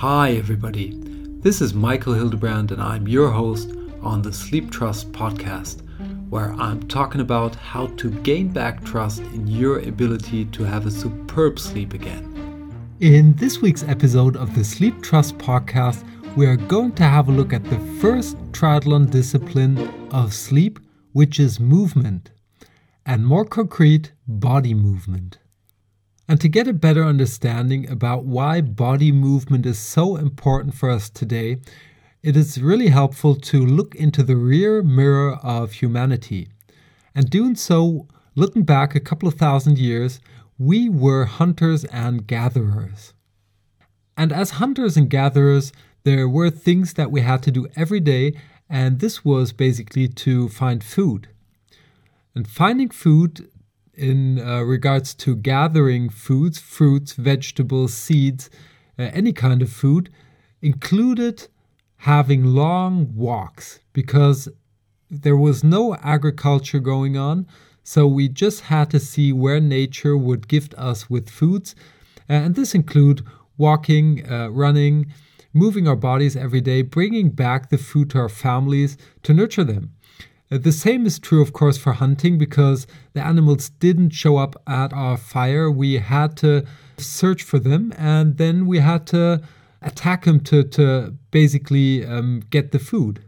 Hi, everybody. This is Michael Hildebrand, and I'm your host on the Sleep Trust podcast, where I'm talking about how to gain back trust in your ability to have a superb sleep again. In this week's episode of the Sleep Trust podcast, we are going to have a look at the first triathlon discipline of sleep, which is movement, and more concrete, body movement. And to get a better understanding about why body movement is so important for us today, it is really helpful to look into the rear mirror of humanity. And doing so, looking back a couple of thousand years, we were hunters and gatherers. And as hunters and gatherers, there were things that we had to do every day, and this was basically to find food. And finding food in uh, regards to gathering foods, fruits, vegetables, seeds, uh, any kind of food, included having long walks because there was no agriculture going on. So we just had to see where nature would gift us with foods. And this include walking, uh, running, moving our bodies every day, bringing back the food to our families to nurture them. Uh, the same is true, of course, for hunting because the animals didn't show up at our fire. We had to search for them and then we had to attack them to, to basically um, get the food.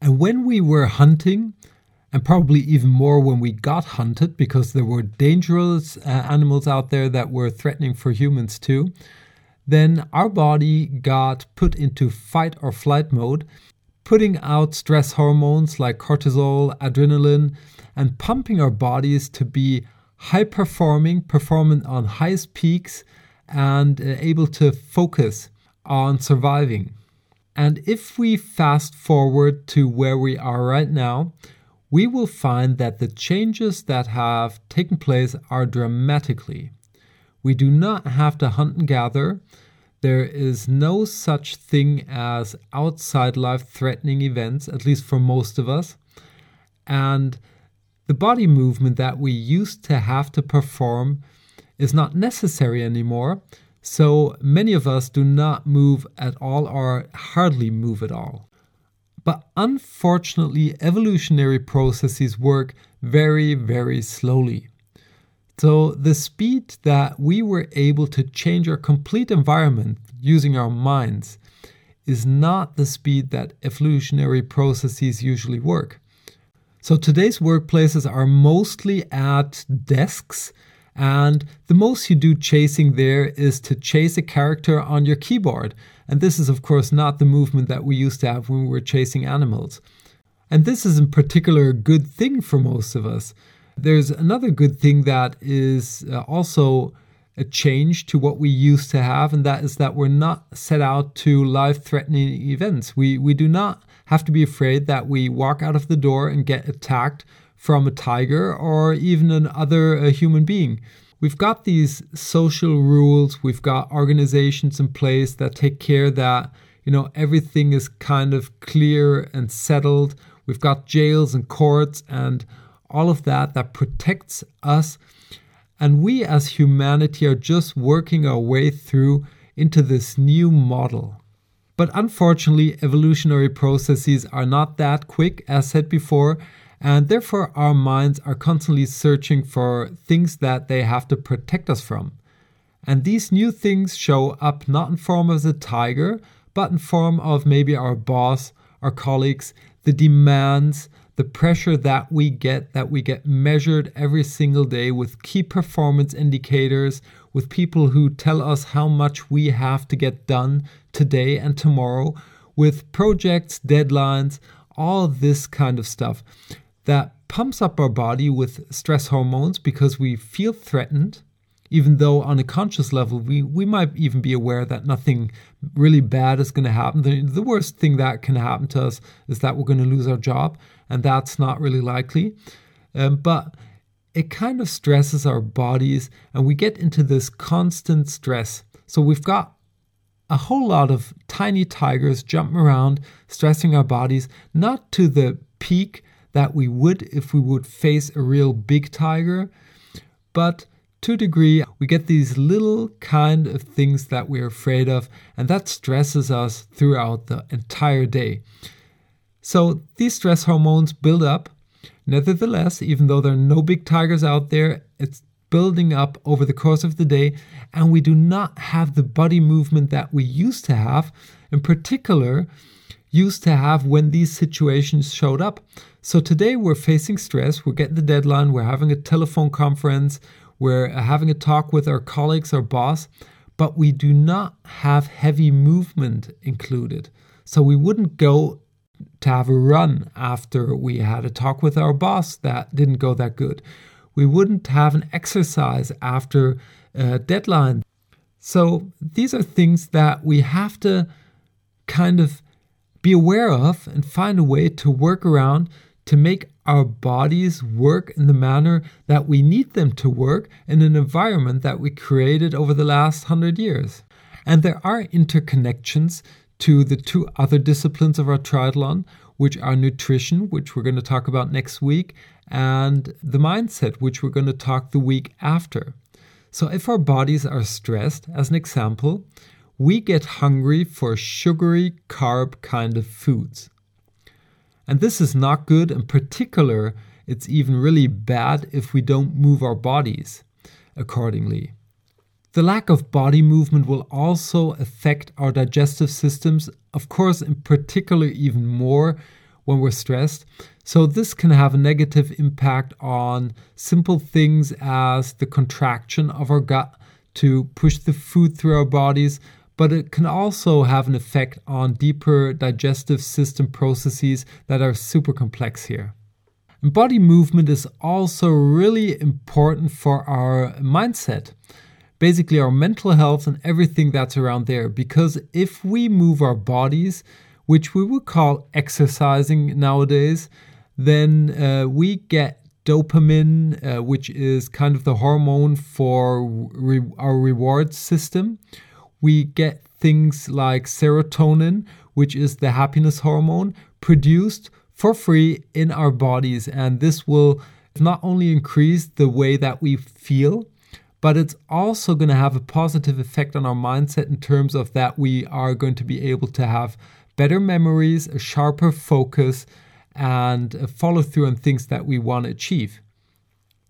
And when we were hunting, and probably even more when we got hunted because there were dangerous uh, animals out there that were threatening for humans too, then our body got put into fight or flight mode putting out stress hormones like cortisol, adrenaline, and pumping our bodies to be high performing, performing on highest peaks, and uh, able to focus on surviving. And if we fast forward to where we are right now, we will find that the changes that have taken place are dramatically. We do not have to hunt and gather. There is no such thing as outside life threatening events, at least for most of us. And the body movement that we used to have to perform is not necessary anymore. So many of us do not move at all or hardly move at all. But unfortunately, evolutionary processes work very, very slowly. So, the speed that we were able to change our complete environment using our minds is not the speed that evolutionary processes usually work. So, today's workplaces are mostly at desks, and the most you do chasing there is to chase a character on your keyboard. And this is, of course, not the movement that we used to have when we were chasing animals. And this is in particular a good thing for most of us there's another good thing that is uh, also a change to what we used to have, and that is that we're not set out to life threatening events. We, we do not have to be afraid that we walk out of the door and get attacked from a tiger or even another uh, human being. We've got these social rules, we've got organizations in place that take care that you know everything is kind of clear and settled. We've got jails and courts and all of that that protects us. And we as humanity are just working our way through into this new model. But unfortunately, evolutionary processes are not that quick, as said before, and therefore our minds are constantly searching for things that they have to protect us from. And these new things show up not in form of a tiger, but in form of maybe our boss, our colleagues, the demands, the pressure that we get, that we get measured every single day with key performance indicators, with people who tell us how much we have to get done today and tomorrow, with projects, deadlines, all this kind of stuff that pumps up our body with stress hormones because we feel threatened even though on a conscious level we, we might even be aware that nothing really bad is going to happen. The, the worst thing that can happen to us is that we're going to lose our job, and that's not really likely. Um, but it kind of stresses our bodies, and we get into this constant stress. So we've got a whole lot of tiny tigers jumping around, stressing our bodies, not to the peak that we would if we would face a real big tiger, but to a degree, we get these little kind of things that we're afraid of, and that stresses us throughout the entire day. So these stress hormones build up. Nevertheless, even though there are no big tigers out there, it's building up over the course of the day, and we do not have the body movement that we used to have, in particular, used to have when these situations showed up. So today we're facing stress, we're getting the deadline, we're having a telephone conference, we're uh, having a talk with our colleagues or boss, but we do not have heavy movement included. So we wouldn't go to have a run after we had a talk with our boss that didn't go that good. We wouldn't have an exercise after a deadline. So these are things that we have to kind of be aware of and find a way to work around to make our bodies work in the manner that we need them to work in an environment that we created over the last hundred years. And there are interconnections to the two other disciplines of our triathlon, which are nutrition, which we're going to talk about next week, and the mindset, which we're going to talk the week after. So, if our bodies are stressed, as an example, we get hungry for sugary carb kind of foods. And this is not good. In particular, it's even really bad if we don't move our bodies accordingly. The lack of body movement will also affect our digestive systems, of course, in particular, even more when we're stressed. So, this can have a negative impact on simple things as the contraction of our gut to push the food through our bodies, but it can also have an effect on deeper digestive system processes that are super complex here. And body movement is also really important for our mindset basically our mental health and everything that's around there. Because if we move our bodies, which we would call exercising nowadays, then uh, we get dopamine, uh, which is kind of the hormone for re- our reward system. We get things like serotonin, which is the happiness hormone, produced for free in our bodies. And this will not only increase the way that we feel, but it's also going to have a positive effect on our mindset in terms of that we are going to be able to have better memories, a sharper focus, and follow through on things that we want to achieve.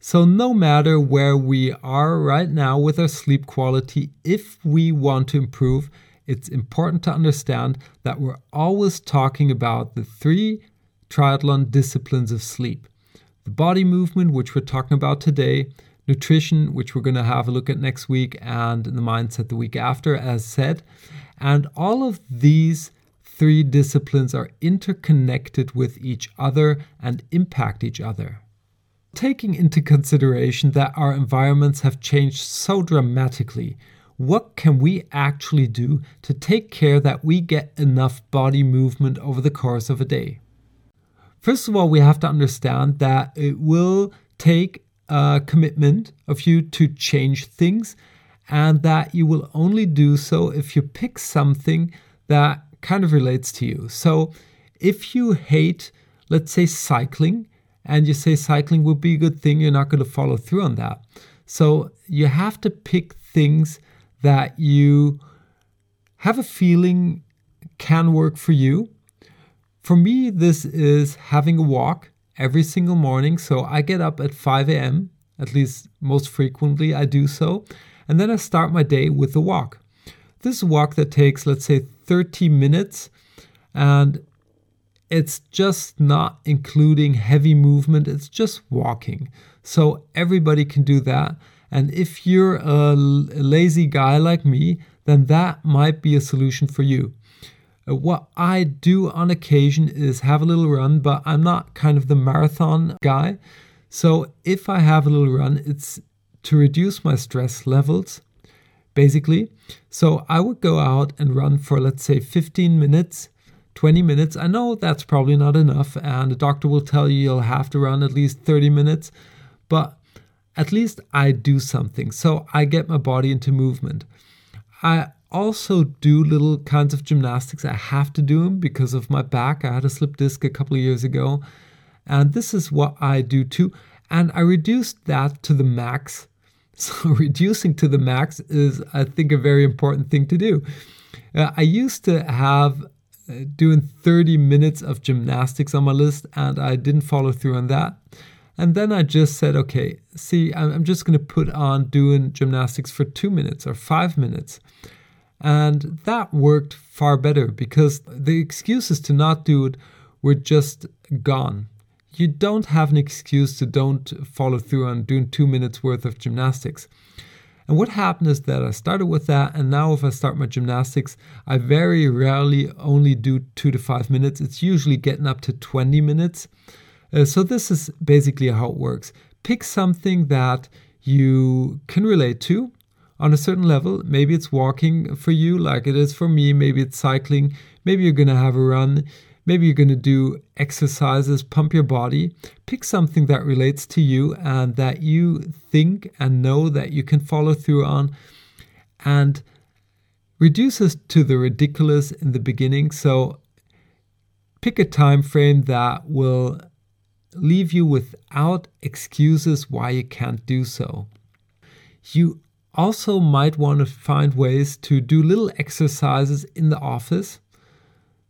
So, no matter where we are right now with our sleep quality, if we want to improve, it's important to understand that we're always talking about the three triathlon disciplines of sleep the body movement, which we're talking about today, nutrition, which we're going to have a look at next week, and the mindset the week after, as said. And all of these three disciplines are interconnected with each other and impact each other. Taking into consideration that our environments have changed so dramatically, what can we actually do to take care that we get enough body movement over the course of a day? First of all, we have to understand that it will take a commitment of you to change things, and that you will only do so if you pick something that kind of relates to you. So, if you hate, let's say, cycling, and you say cycling would be a good thing, you're not going to follow through on that. So, you have to pick things that you have a feeling can work for you. For me, this is having a walk every single morning. So I get up at 5 a.m., at least most frequently I do so, and then I start my day with a walk. This walk that takes, let's say, 30 minutes, and it's just not including heavy movement, it's just walking. So everybody can do that. And if you're a lazy guy like me, then that might be a solution for you. Uh, what I do on occasion is have a little run, but I'm not kind of the marathon guy. So if I have a little run, it's to reduce my stress levels, basically. So I would go out and run for, let's say, 15 minutes, 20 minutes. I know that's probably not enough, and the doctor will tell you you'll have to run at least 30 minutes, but at least I do something. So I get my body into movement. I also do little kinds of gymnastics. I have to do them because of my back. I had a slip disc a couple of years ago. And this is what I do too. And I reduced that to the max So, reducing to the max is, I think, a very important thing to do. Uh, I used to have doing 30 minutes of gymnastics on my list, and I didn't follow through on that. And then I just said, okay, see, I'm just going to put on doing gymnastics for two minutes or five minutes. And that worked far better because the excuses to not do it were just gone. You don't have an excuse to don't follow through on doing two minutes worth of gymnastics. And what happened is that I started with that, and now if I start my gymnastics, I very rarely only do two to five minutes. It's usually getting up to 20 minutes. Uh, so, this is basically how it works. Pick something that you can relate to on a certain level. Maybe it's walking for you, like it is for me. Maybe it's cycling. Maybe you're going to have a run. Maybe you're going to do exercises, pump your body. Pick something that relates to you and that you think and know that you can follow through on and reduce us to the ridiculous in the beginning. So pick a time frame that will leave you without excuses why you can't do so. You also might want to find ways to do little exercises in the office.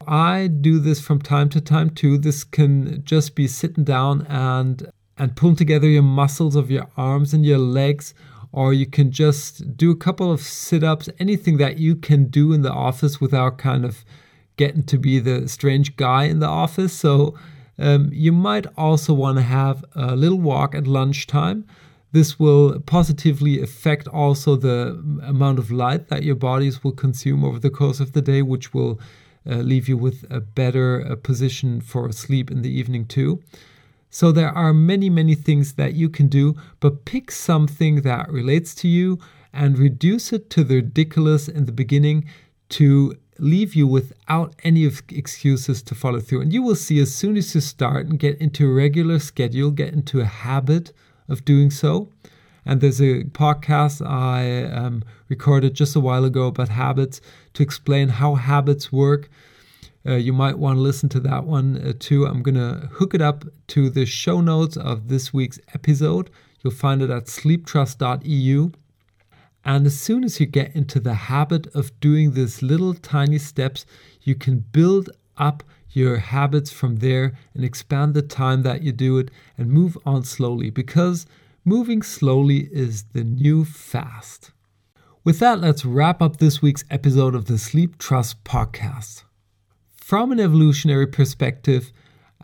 I do this from time to time too. This can just be sitting down and and pulling together your muscles of your arms and your legs or you can just do a couple of sit-ups, anything that you can do in the office without kind of getting to be the strange guy in the office. So um, you might also want to have a little walk at lunchtime. This will positively affect also the amount of light that your bodies will consume over the course of the day, which will uh, leave you with a better uh, position for sleep in the evening, too. So, there are many, many things that you can do, but pick something that relates to you and reduce it to the ridiculous in the beginning to leave you without any excuses to follow through. And you will see as soon as you start and get into a regular schedule, get into a habit of doing so. And there's a podcast I um, recorded just a while ago about habits to explain how habits work. Uh, you might want to listen to that one uh, too. I'm going to hook it up to the show notes of this week's episode. You'll find it at sleeptrust.eu. And as soon as you get into the habit of doing these little tiny steps, you can build up your habits from there and expand the time that you do it and move on slowly because moving slowly is the new fast. With that, let's wrap up this week's episode of the Sleep Trust podcast. From an evolutionary perspective,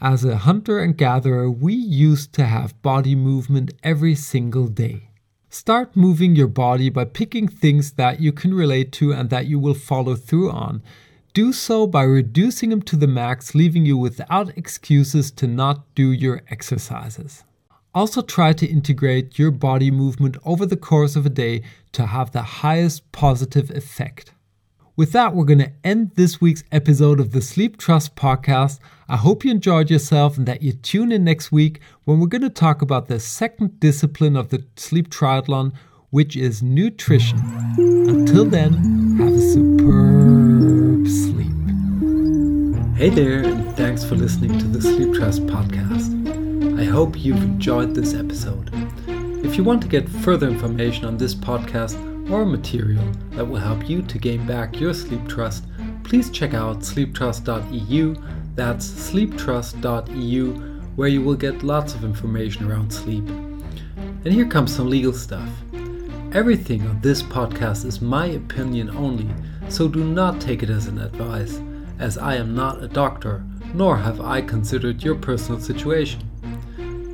as a hunter and gatherer, we used to have body movement every single day. Start moving your body by picking things that you can relate to and that you will follow through on. Do so by reducing them to the max, leaving you without excuses to not do your exercises. Also, try to integrate your body movement over the course of a day to have the highest positive effect. With that, we're going to end this week's episode of the Sleep Trust podcast. I hope you enjoyed yourself and that you tune in next week when we're going to talk about the second discipline of the sleep triathlon, which is nutrition. Until then, have a superb sleep. Hey there, and thanks for listening to the Sleep Trust podcast. I hope you've enjoyed this episode. If you want to get further information on this podcast, or material that will help you to gain back your sleep trust, please check out sleeptrust.eu. That's sleeptrust.eu, where you will get lots of information around sleep. And here comes some legal stuff. Everything on this podcast is my opinion only, so do not take it as an advice, as I am not a doctor, nor have I considered your personal situation.